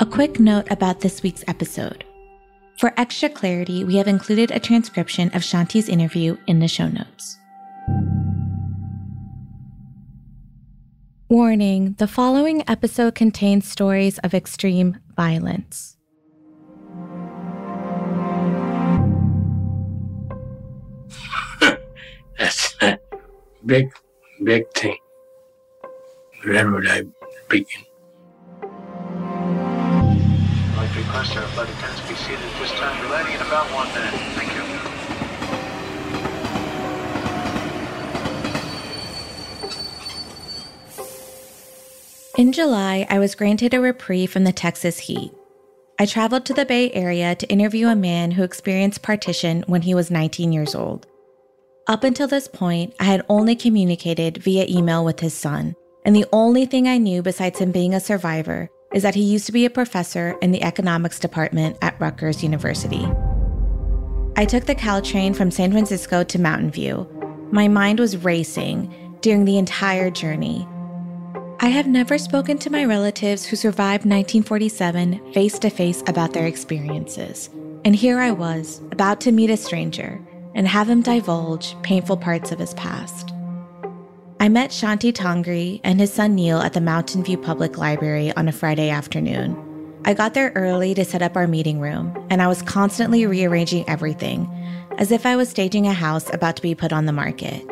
A quick note about this week's episode. For extra clarity, we have included a transcription of Shanti's interview in the show notes. Warning the following episode contains stories of extreme violence. That's a big, big thing. Railroad I begin. Our flight attendants be seated at this time. We're landing in about one minute. Thank you. In July, I was granted a reprieve from the Texas heat. I traveled to the Bay Area to interview a man who experienced partition when he was 19 years old. Up until this point, I had only communicated via email with his son, and the only thing I knew besides him being a survivor is that he used to be a professor in the economics department at Rutgers University. I took the Caltrain from San Francisco to Mountain View. My mind was racing during the entire journey. I have never spoken to my relatives who survived 1947 face to face about their experiences. And here I was, about to meet a stranger and have him divulge painful parts of his past. I met Shanti Tangri and his son Neil at the Mountain View Public Library on a Friday afternoon. I got there early to set up our meeting room, and I was constantly rearranging everything, as if I was staging a house about to be put on the market.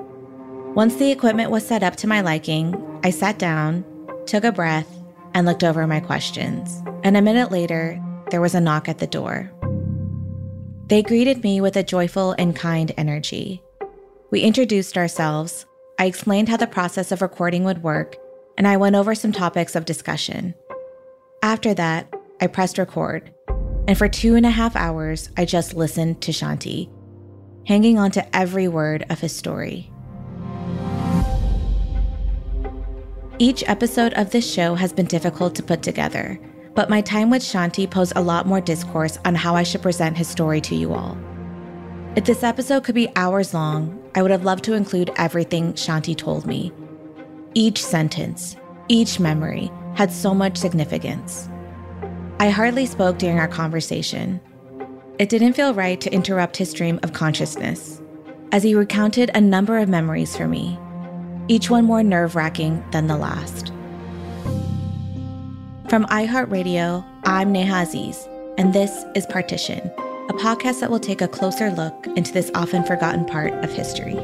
Once the equipment was set up to my liking, I sat down, took a breath, and looked over my questions. And a minute later, there was a knock at the door. They greeted me with a joyful and kind energy. We introduced ourselves. I explained how the process of recording would work, and I went over some topics of discussion. After that, I pressed record, and for two and a half hours, I just listened to Shanti, hanging on to every word of his story. Each episode of this show has been difficult to put together, but my time with Shanti posed a lot more discourse on how I should present his story to you all. If this episode could be hours long, I would have loved to include everything Shanti told me. Each sentence, each memory had so much significance. I hardly spoke during our conversation. It didn't feel right to interrupt his stream of consciousness, as he recounted a number of memories for me, each one more nerve wracking than the last. From iHeartRadio, I'm Neha Aziz, and this is Partition, a podcast that will take a closer look into this often forgotten part of history.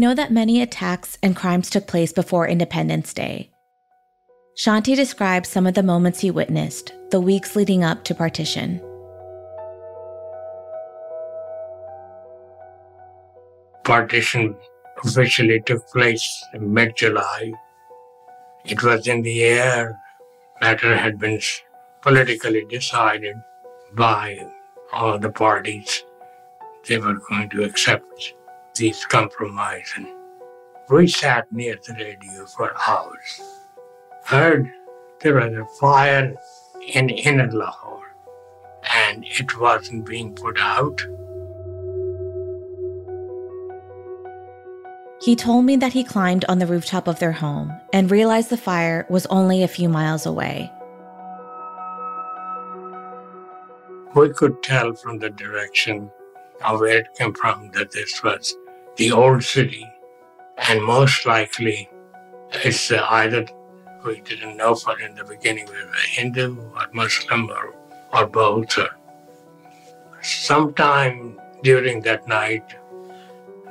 Know that many attacks and crimes took place before Independence Day. Shanti describes some of the moments he witnessed the weeks leading up to partition. Partition officially took place in mid July. It was in the air. Matter had been politically decided by all the parties. They were going to accept these compromise. And we sat near the radio for hours. Heard there was a fire in inner Lahore and it wasn't being put out. He told me that he climbed on the rooftop of their home and realized the fire was only a few miles away. We could tell from the direction of where it came from that this was the old city, and most likely it's either we didn't know for in the beginning we were Hindu or Muslim or, or both. Sometime during that night,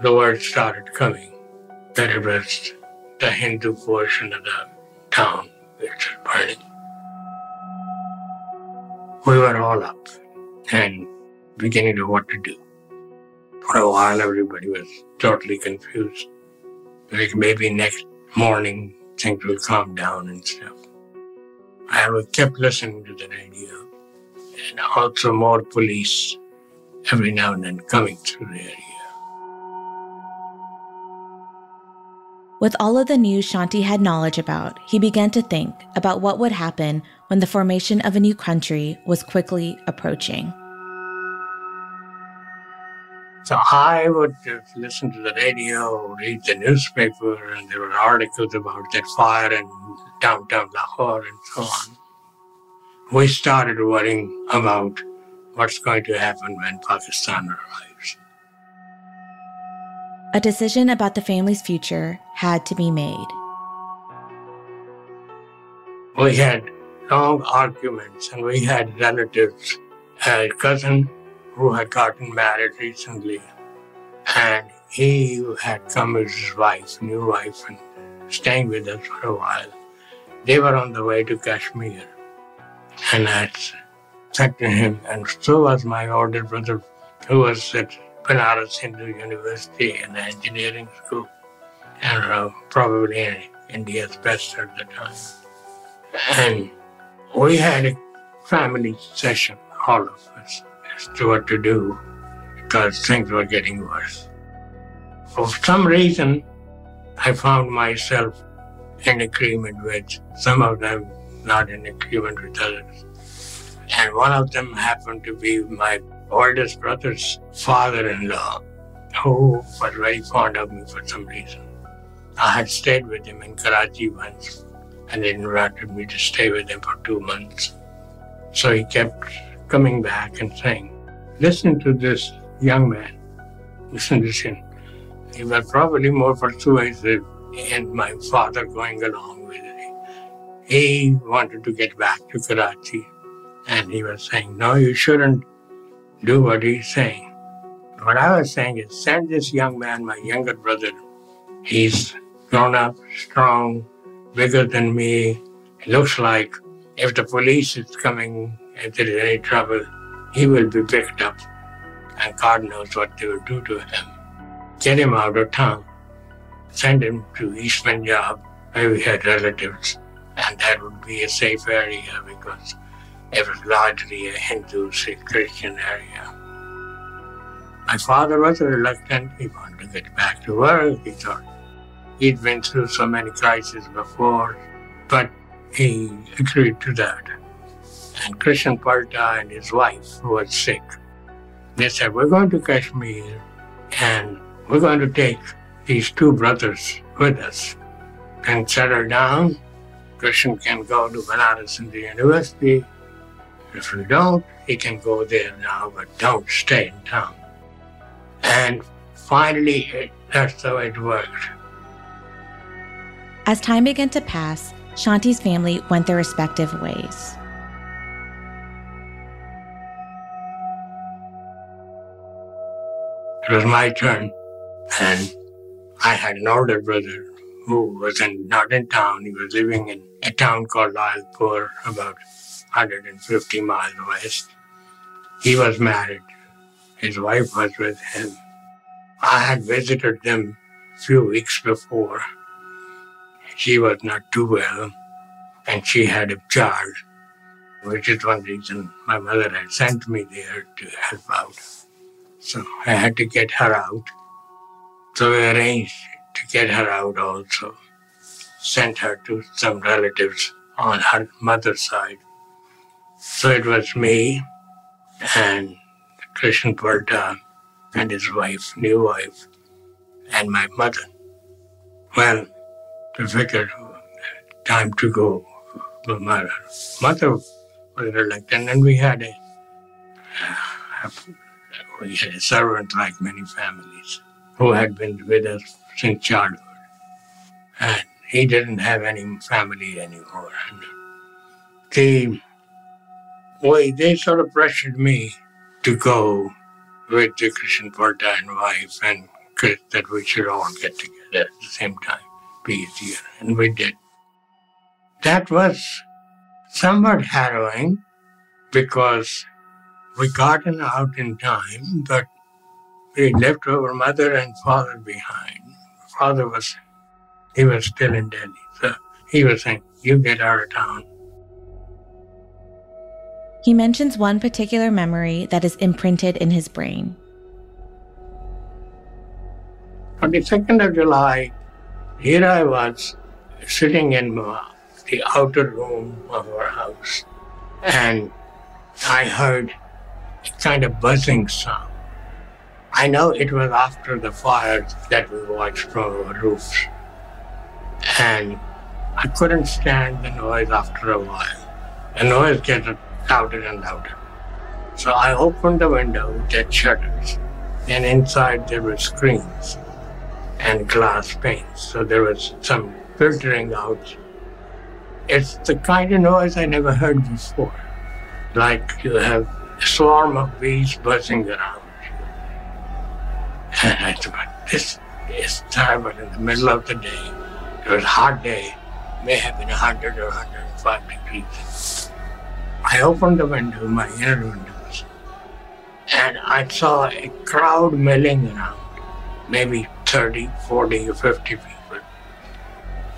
the word started coming that it was the Hindu portion of the town which was burning. We were all up and beginning to what to do. For a while, everybody was totally confused. Like maybe next morning things will calm down and stuff. I kept listening to the radio and also more police every now and then coming through the area. With all of the news Shanti had knowledge about, he began to think about what would happen when the formation of a new country was quickly approaching. So I would just listen to the radio, read the newspaper, and there were articles about that fire in downtown Lahore and so on. We started worrying about what's going to happen when Pakistan arrives. A decision about the family's future had to be made. We had long arguments, and we had relatives, a cousin who had gotten married recently, and he had come with his wife, new wife, and staying with us for a while. They were on the way to Kashmir, and I said to him, and so was my older brother, who was at Banaras Hindu University in engineering school, and uh, probably in India's best at the time. And we had a family session, all of us to what to do because things were getting worse. For some reason, I found myself in agreement with some of them, not in agreement with others. And one of them happened to be my oldest brother's father in law, who was very fond of me for some reason. I had stayed with him in Karachi once, and they invited me to stay with him for two months. So he kept coming back and saying, Listen to this young man. Listen to him. He was probably more persuasive and my father going along with it. He wanted to get back to Karachi and he was saying, No, you shouldn't do what he's saying. What I was saying is send this young man, my younger brother. He's grown up, strong, bigger than me. It looks like if the police is coming if there is any trouble, he will be picked up, and God knows what they will do to him. Get him out of town, send him to East Punjab, where we had relatives, and that would be a safe area because it was largely a Hindu Sikh Christian area. My father was reluctant. He wanted to get back to work. He thought he'd been through so many crises before, but he agreed to that and Krishan Palta and his wife, who was sick. They said, We're going to Kashmir and we're going to take these two brothers with us and settle down. Krishan can go to Banaras Hindu University. If we don't, he can go there now, but don't stay in town. And finally, that's how it worked. As time began to pass, Shanti's family went their respective ways. It was my turn, and I had an older brother who was in, not in town. He was living in a town called Lyallpur, about 150 miles west. He was married. His wife was with him. I had visited them a few weeks before. She was not too well, and she had a child, which is one reason my mother had sent me there to help out. So I had to get her out. So we arranged to get her out also. Sent her to some relatives on her mother's side. So it was me and Krishna Parta and his wife, new wife, and my mother. Well, we figured time to go. But my mother was reluctant, and we had a, uh, a servant like many families who had been with us since childhood. And he didn't have any family anymore. And they, well, they sort of pressured me to go with the Krishan Parta and wife and that we should all get together at the same time, be easier. And we did. That was somewhat harrowing because we got out in time, but we left our mother and father behind. Father was, he was still in Delhi. So he was saying, you get out of town. He mentions one particular memory that is imprinted in his brain. On the 2nd of July, here I was sitting in the outer room of our house, and I heard kind of buzzing sound. I know it was after the fire that we watched from our roofs. And I couldn't stand the noise after a while. The noise gets louder and louder. So I opened the window with the shutters, and inside there were screens and glass panes. So there was some filtering out. It's the kind of noise I never heard before. Like you have swarm of bees buzzing around you. And I thought, this is terrible in the middle of the day. It was a hot day, may have been 100 or 105 degrees. I opened the window, my inner windows, and I saw a crowd milling around, maybe 30, 40, or 50 people.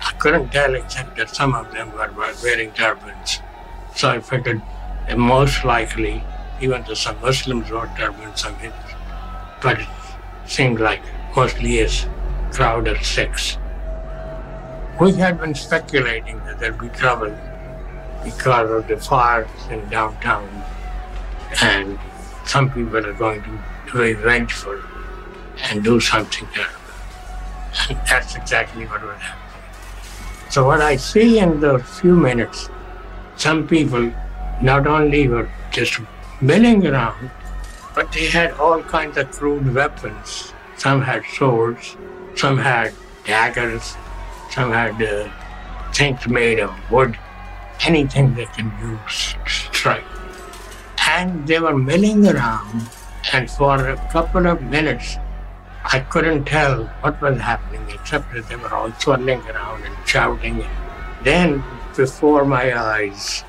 I couldn't tell except that some of them were wearing turbans. So I figured most likely, even though some Muslims wore turbans, some Hindus, but it seemed like mostly a crowd of Sikhs. We had been speculating that there'd be trouble because of the fires in downtown, and some people are going to be vengeful and do something terrible. And that's exactly what was happening. So what I see in those few minutes, some people not only were just milling around, but they had all kinds of crude weapons. Some had swords, some had daggers, some had uh, things made of wood, anything they can use to strike. And they were milling around, and for a couple of minutes, I couldn't tell what was happening except that they were all swirling around and shouting. Then, before my eyes,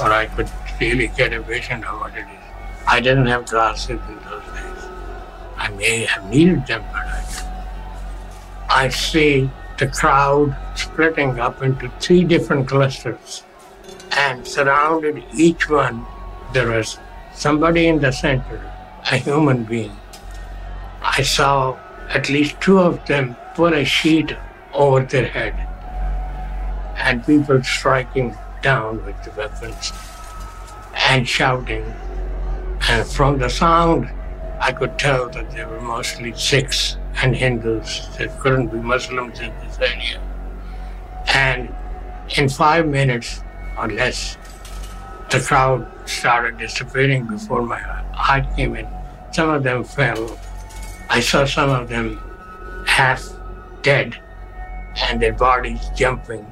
or I could really get a vision of what it is, I didn't have glasses in those days. I may have needed them, but I didn't. I see the crowd splitting up into three different clusters, and surrounded each one, there was somebody in the center, a human being I saw at least two of them put a sheet over their head and people striking down with the weapons and shouting. And from the sound, I could tell that they were mostly Sikhs and Hindus. There couldn't be Muslims in this area. And in five minutes or less, the crowd started disappearing before my eye came in. Some of them fell I saw some of them half dead and their bodies jumping.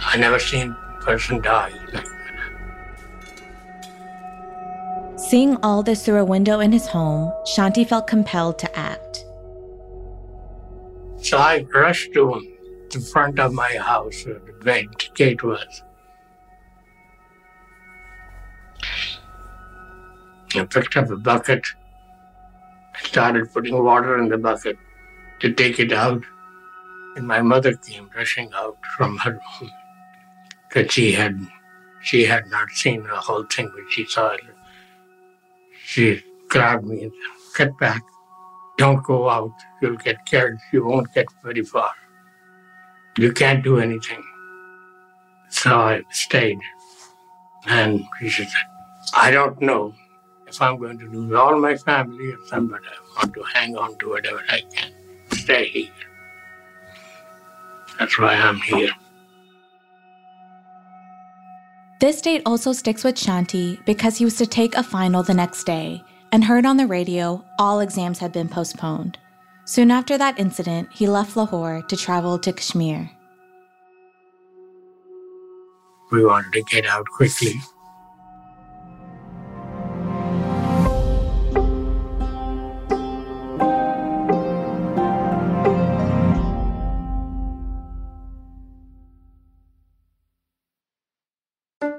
I never seen a person die like Seeing all this through a window in his home, Shanti felt compelled to act. So I rushed to the front of my house where the gate was. I picked up a bucket. Started putting water in the bucket to take it out. And my mother came rushing out from her room that she had she had not seen the whole thing, but she saw it. She grabbed me and said, Get back. Don't go out. You'll get killed. You won't get very far. You can't do anything. So I stayed. And she said, I don't know if I'm going to lose all my family or somebody. I want to hang on to whatever I can. Stay here. That's why I'm here. This date also sticks with Shanti because he was to take a final the next day and heard on the radio all exams had been postponed. Soon after that incident, he left Lahore to travel to Kashmir. We wanted to get out quickly.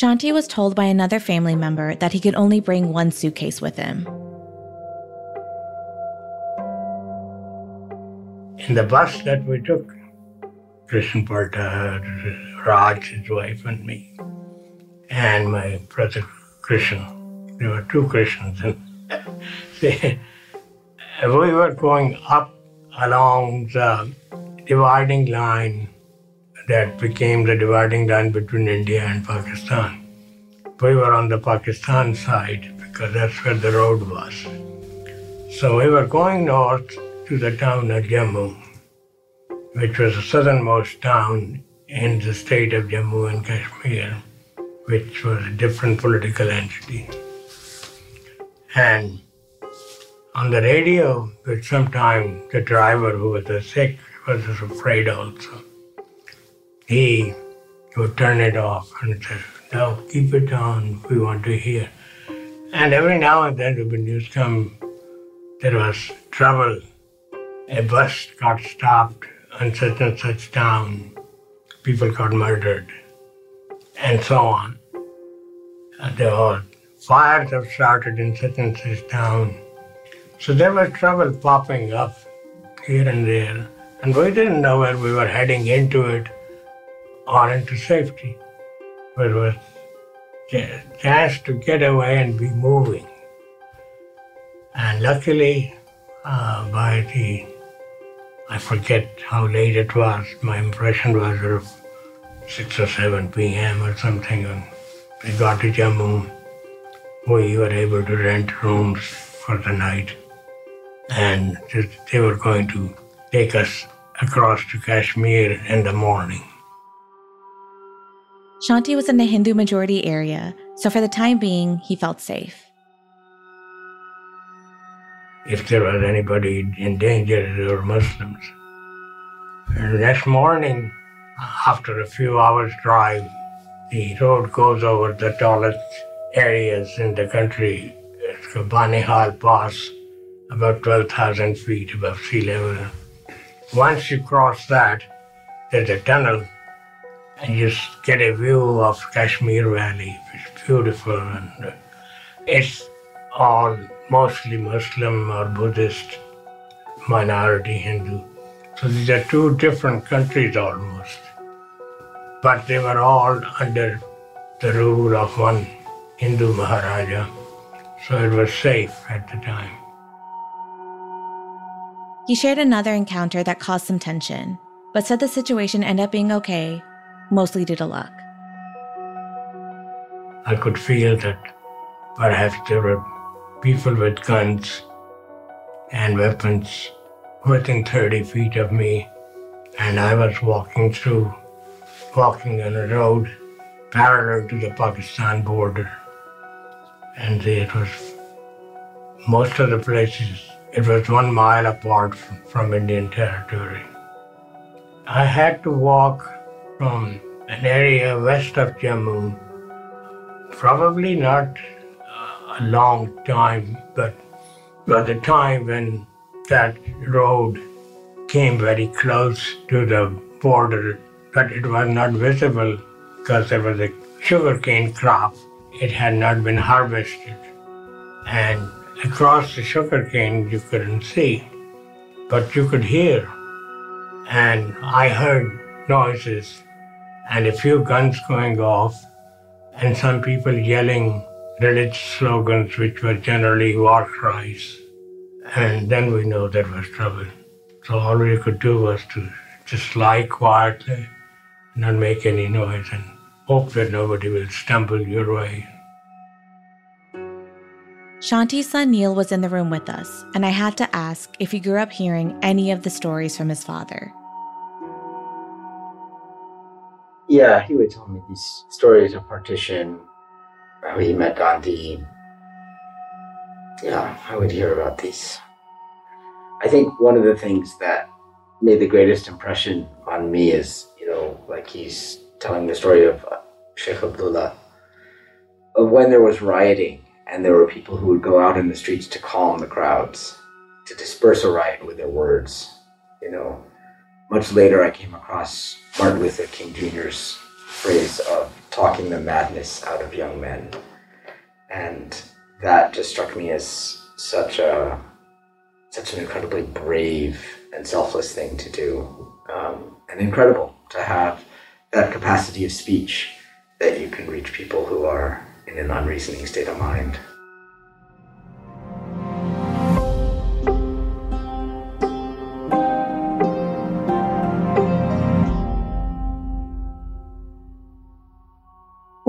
Shanti was told by another family member that he could only bring one suitcase with him. In the bus that we took, Krishna Parta, uh, Raj, his wife, and me, and my brother Krishna. There were two Krishnas. And we were going up along the dividing line that became the dividing line between India and Pakistan. We were on the Pakistan side because that's where the road was. So we were going north to the town of Jammu, which was the southernmost town in the state of Jammu and Kashmir, which was a different political entity. And on the radio, but sometime the driver who was sick was afraid also he would turn it off and say, no, keep it on, we want to hear. And every now and then when news come, there was trouble. A bus got stopped on such and such town, people got murdered, and so on. And there were fires have started in such and such town. So there was trouble popping up here and there, and we didn't know where we were heading into it or into safety. But it was chance to get away and be moving. And luckily, uh, by the, I forget how late it was, my impression was of 6 or 7 p.m. or something, and we got to Jammu. We were able to rent rooms for the night, and they were going to take us across to Kashmir in the morning. Shanti was in a Hindu majority area, so for the time being, he felt safe. If there was anybody in danger, they were Muslims. And the next morning, after a few hours' drive, the road goes over the tallest areas in the country. It's Banihal Pass, about 12,000 feet above sea level. Once you cross that, there's a tunnel you get a view of Kashmir Valley. It's beautiful and uh, it's all mostly Muslim or Buddhist, minority Hindu. So these are two different countries almost. But they were all under the rule of one Hindu Maharaja, so it was safe at the time. He shared another encounter that caused some tension, but said the situation ended up being okay mostly due to luck. I could feel that perhaps there were people with guns and weapons within 30 feet of me, and I was walking through, walking on a road parallel to the Pakistan border. And it was most of the places, it was one mile apart from, from Indian territory. I had to walk from an area west of Jammu. Probably not a long time, but by the time when that road came very close to the border, but it was not visible because there was a sugarcane crop. It had not been harvested. And across the sugarcane you couldn't see, but you could hear. And I heard noises and a few guns going off, and some people yelling religious slogans, which were generally war cries. And then we know there was trouble. So all we could do was to just lie quietly, not make any noise, and hope that nobody will stumble your way. Shanti's son Neil was in the room with us, and I had to ask if he grew up hearing any of the stories from his father. Yeah, he would tell me these stories of partition, how he met Gandhi. Yeah, I would hear about these. I think one of the things that made the greatest impression on me is, you know, like he's telling the story of uh, Sheikh Abdullah, of when there was rioting and there were people who would go out in the streets to calm the crowds, to disperse a riot with their words, you know, much later, I came across Martin Luther King Jr.'s phrase of talking the madness out of young men. And that just struck me as such a such an incredibly brave and selfless thing to do, um, and incredible to have that capacity of speech that you can reach people who are in an unreasoning state of mind.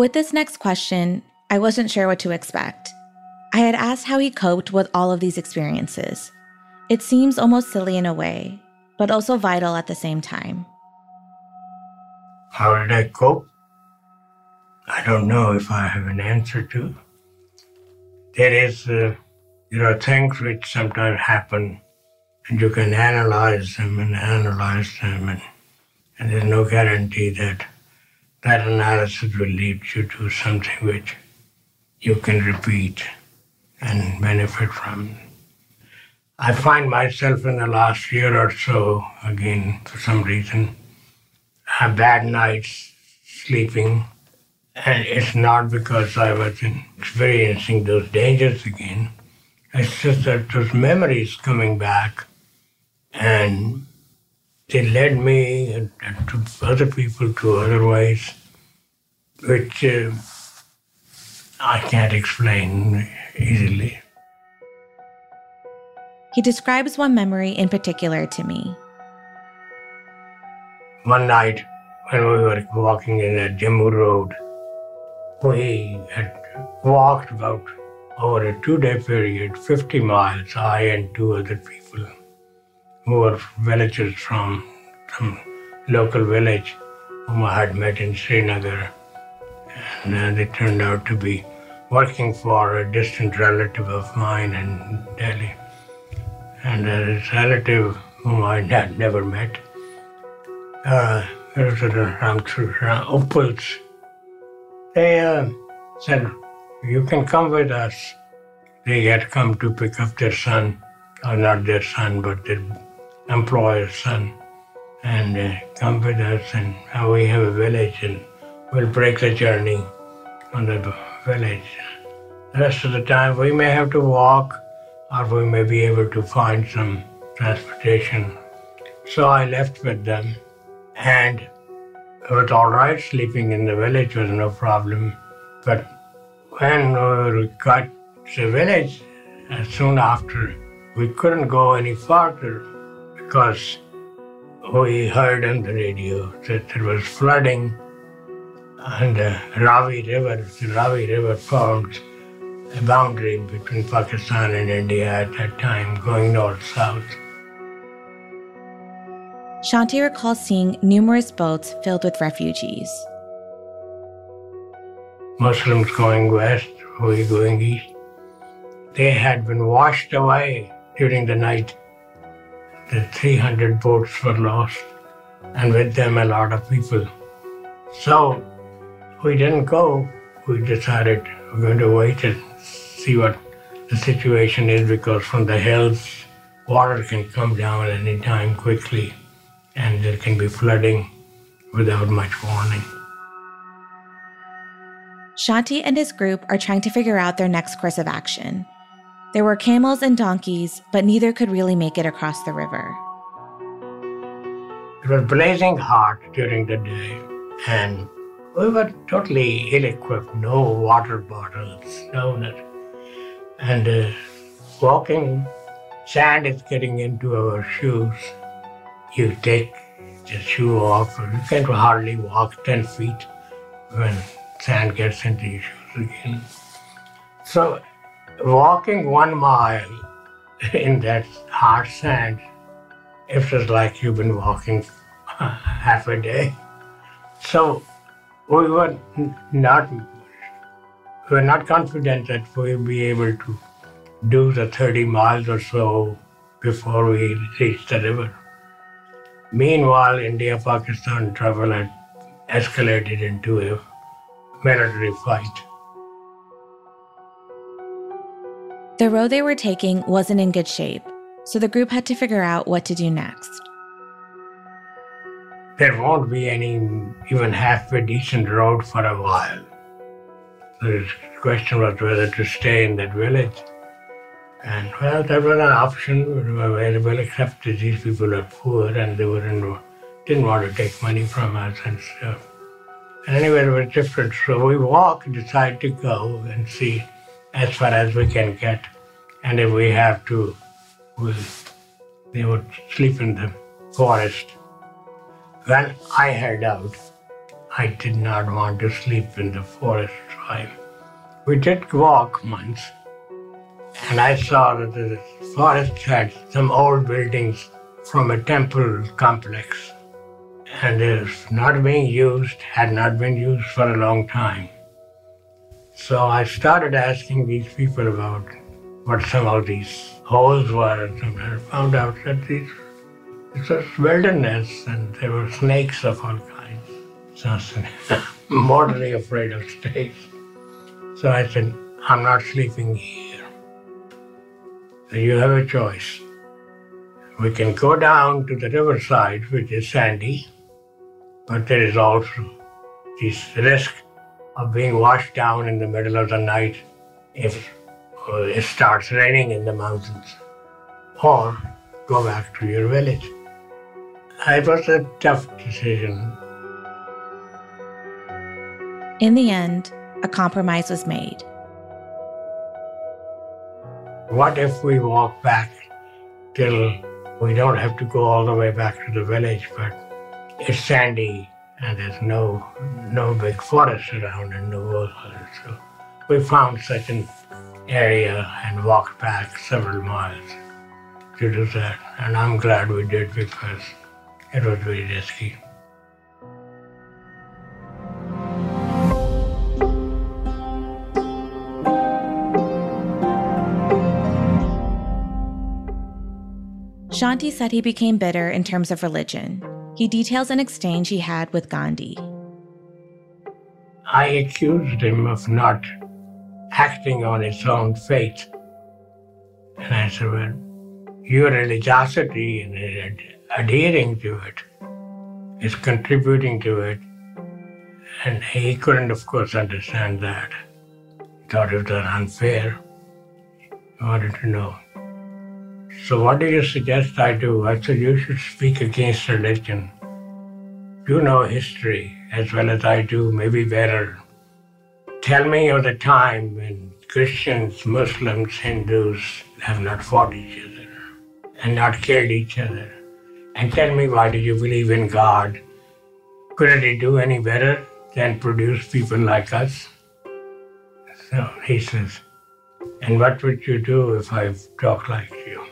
With this next question, I wasn't sure what to expect. I had asked how he coped with all of these experiences. It seems almost silly in a way, but also vital at the same time. How did I cope? I don't know if I have an answer to. There is, uh, there are things which sometimes happen, and you can analyze them and analyze them, and, and there's no guarantee that that analysis will lead you to something which you can repeat and benefit from. I find myself in the last year or so, again, for some reason, have bad nights sleeping. And it's not because I was experiencing those dangers again, It's just that those memories coming back, and they led me and, and to other people to other ways, which uh, I can't explain easily. He describes one memory in particular to me. One night, when we were walking in a Jammu road, we had walked about over a two day period 50 miles, I and two other people who were villagers from some local village whom I had met in Srinagar. And uh, they turned out to be working for a distant relative of mine in Delhi. And uh, this relative whom I had never met, uh, there was a Uppals. They uh, said, You can come with us. They had come to pick up their son, or not their son, but their employer's son, and uh, come with us. And we have a village, and we'll break the journey on the village. The rest of the time, we may have to walk, or we may be able to find some transportation. So I left with them, and it was all right. Sleeping in the village was no problem. But when we got to the village, uh, soon after, we couldn't go any farther because we heard on the radio that there was flooding and the Ravi River, the Ravi River formed a boundary between Pakistan and India at that time, going north-south. Shanti recalls seeing numerous boats filled with refugees. Muslims going west, we going east. They had been washed away during the night. The 300 boats were lost, and with them a lot of people. So we didn't go. We decided we're going to wait and see what the situation is because from the hills, water can come down anytime quickly, and there can be flooding without much warning. Shanti and his group are trying to figure out their next course of action. There were camels and donkeys, but neither could really make it across the river. It was blazing hot during the day, and we were totally ill equipped no water bottles, no nothing. And uh, walking, sand is getting into our shoes. You take the shoe off, and you can hardly walk 10 feet when sand gets into your shoes again. So, walking one mile in that hard sand, it was like you've been walking half a day. So, we were not we were not confident that we'll be able to do the 30 miles or so before we reach the river. Meanwhile, India Pakistan travel had escalated into a military fight. The road they were taking wasn't in good shape, so the group had to figure out what to do next. There won't be any even halfway decent road for a while. The question was whether to stay in that village. And well, that was an option available, except that these people are poor and they in, didn't want to take money from us and stuff. And anyway, it was different. So we walk, decide to go and see as far as we can get. And if we have to, we, they would sleep in the forest. When I heard out, I did not want to sleep in the forest drive. We did walk once, and I saw that the forest had some old buildings from a temple complex and is not being used, had not been used for a long time. So I started asking these people about what some of these holes were, and I found out that these it was wilderness, and there were snakes of all kinds. So I said, mortally afraid of snakes. So I said, I'm not sleeping here. So you have a choice. We can go down to the riverside, which is sandy, but there is also this risk of being washed down in the middle of the night if it starts raining in the mountains, or go back to your village. It was a tough decision. In the end, a compromise was made. What if we walk back till we don't have to go all the way back to the village, but it's sandy and there's no no big forest around and no water. So we found such an area and walked back several miles to do that. And I'm glad we did because it was very risky. Shanti said he became bitter in terms of religion. He details an exchange he had with Gandhi. I accused him of not acting on its own faith. And I said, Well, your religiosity and adhering to it is contributing to it. And he couldn't, of course, understand that. He thought it was unfair. He wanted to know. So, what do you suggest I do? I said, You should speak against religion. You know history as well as I do, maybe better. Tell me of the time when Christians, Muslims, Hindus have not fought each other and not killed each other. And tell me why do you believe in God? Couldn't he do any better than produce people like us? So he says, and what would you do if I talk like you?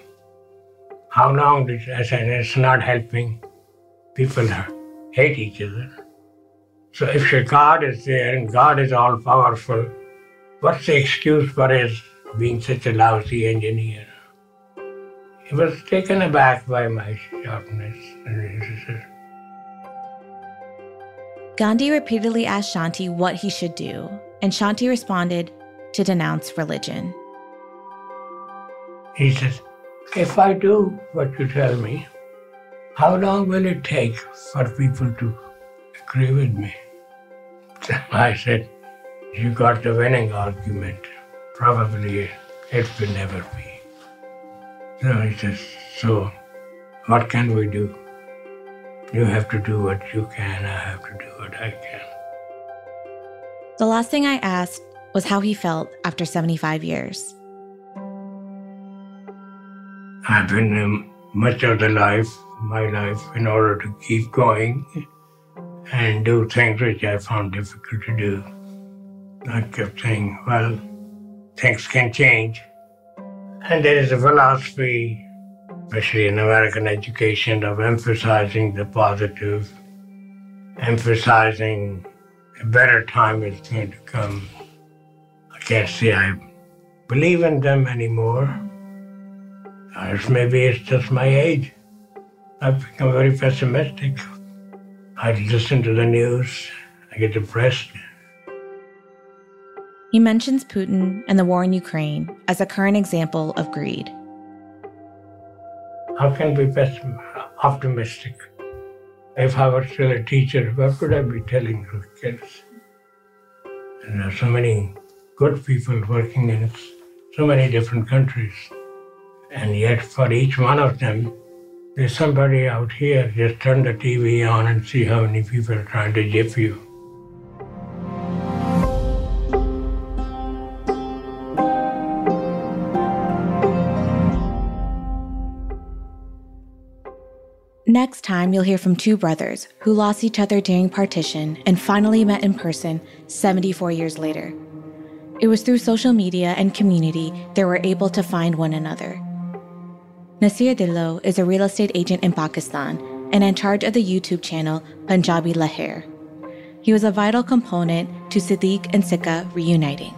How long did I said it's not helping? People hate each other. So if God is there and God is all powerful, what's the excuse for his being such a lousy engineer? He was taken aback by my sharpness. Gandhi repeatedly asked Shanti what he should do, and Shanti responded to denounce religion. He says, If I do what you tell me, how long will it take for people to agree with me? I said, You got the winning argument. Probably it will never be. So he says, So what can we do? You have to do what you can, I have to do what I can. The last thing I asked was how he felt after 75 years. I've been um, much of the life, my life, in order to keep going and do things which I found difficult to do. I kept saying, well, things can change. And there is a philosophy, especially in American education, of emphasizing the positive, emphasizing a better time is going to come. I can't say I believe in them anymore. Or maybe it's just my age. I've become very pessimistic. I listen to the news, I get depressed. He mentions Putin and the war in Ukraine as a current example of greed. How can we be optimistic? If I were still a teacher, what would I be telling the kids? And there are so many good people working in so many different countries. And yet, for each one of them, there's somebody out here, just turn the TV on and see how many people are trying to jip you. Next time, you'll hear from two brothers who lost each other during partition and finally met in person 74 years later. It was through social media and community they were able to find one another. Nasir Dhillon is a real estate agent in Pakistan and in charge of the YouTube channel Punjabi Leher. He was a vital component to Siddiq and Sika reuniting.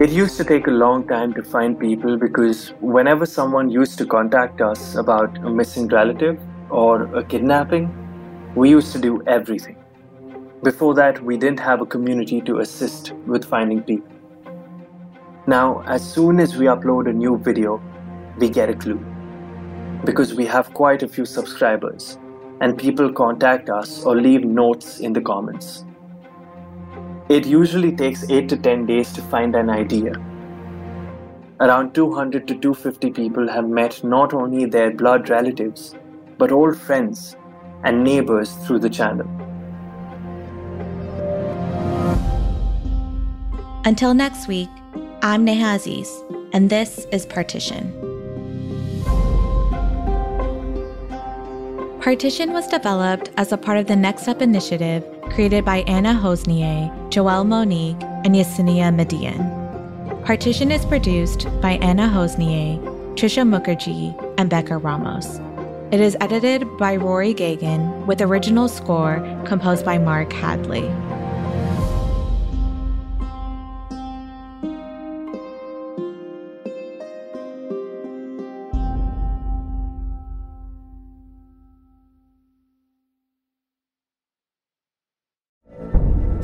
It used to take a long time to find people because whenever someone used to contact us about a missing relative or a kidnapping, we used to do everything. Before that, we didn't have a community to assist with finding people. Now, as soon as we upload a new video, we get a clue. Because we have quite a few subscribers, and people contact us or leave notes in the comments. It usually takes 8 to 10 days to find an idea. Around 200 to 250 people have met not only their blood relatives, but old friends and neighbors through the channel. Until next week, I'm Neha Aziz, and this is Partition. Partition was developed as a part of the Next Up initiative created by Anna Hossnieh, Joelle Monique, and Yesenia Median. Partition is produced by Anna Hossnieh, Trisha Mukherjee, and Becca Ramos. It is edited by Rory Gagan with original score composed by Mark Hadley.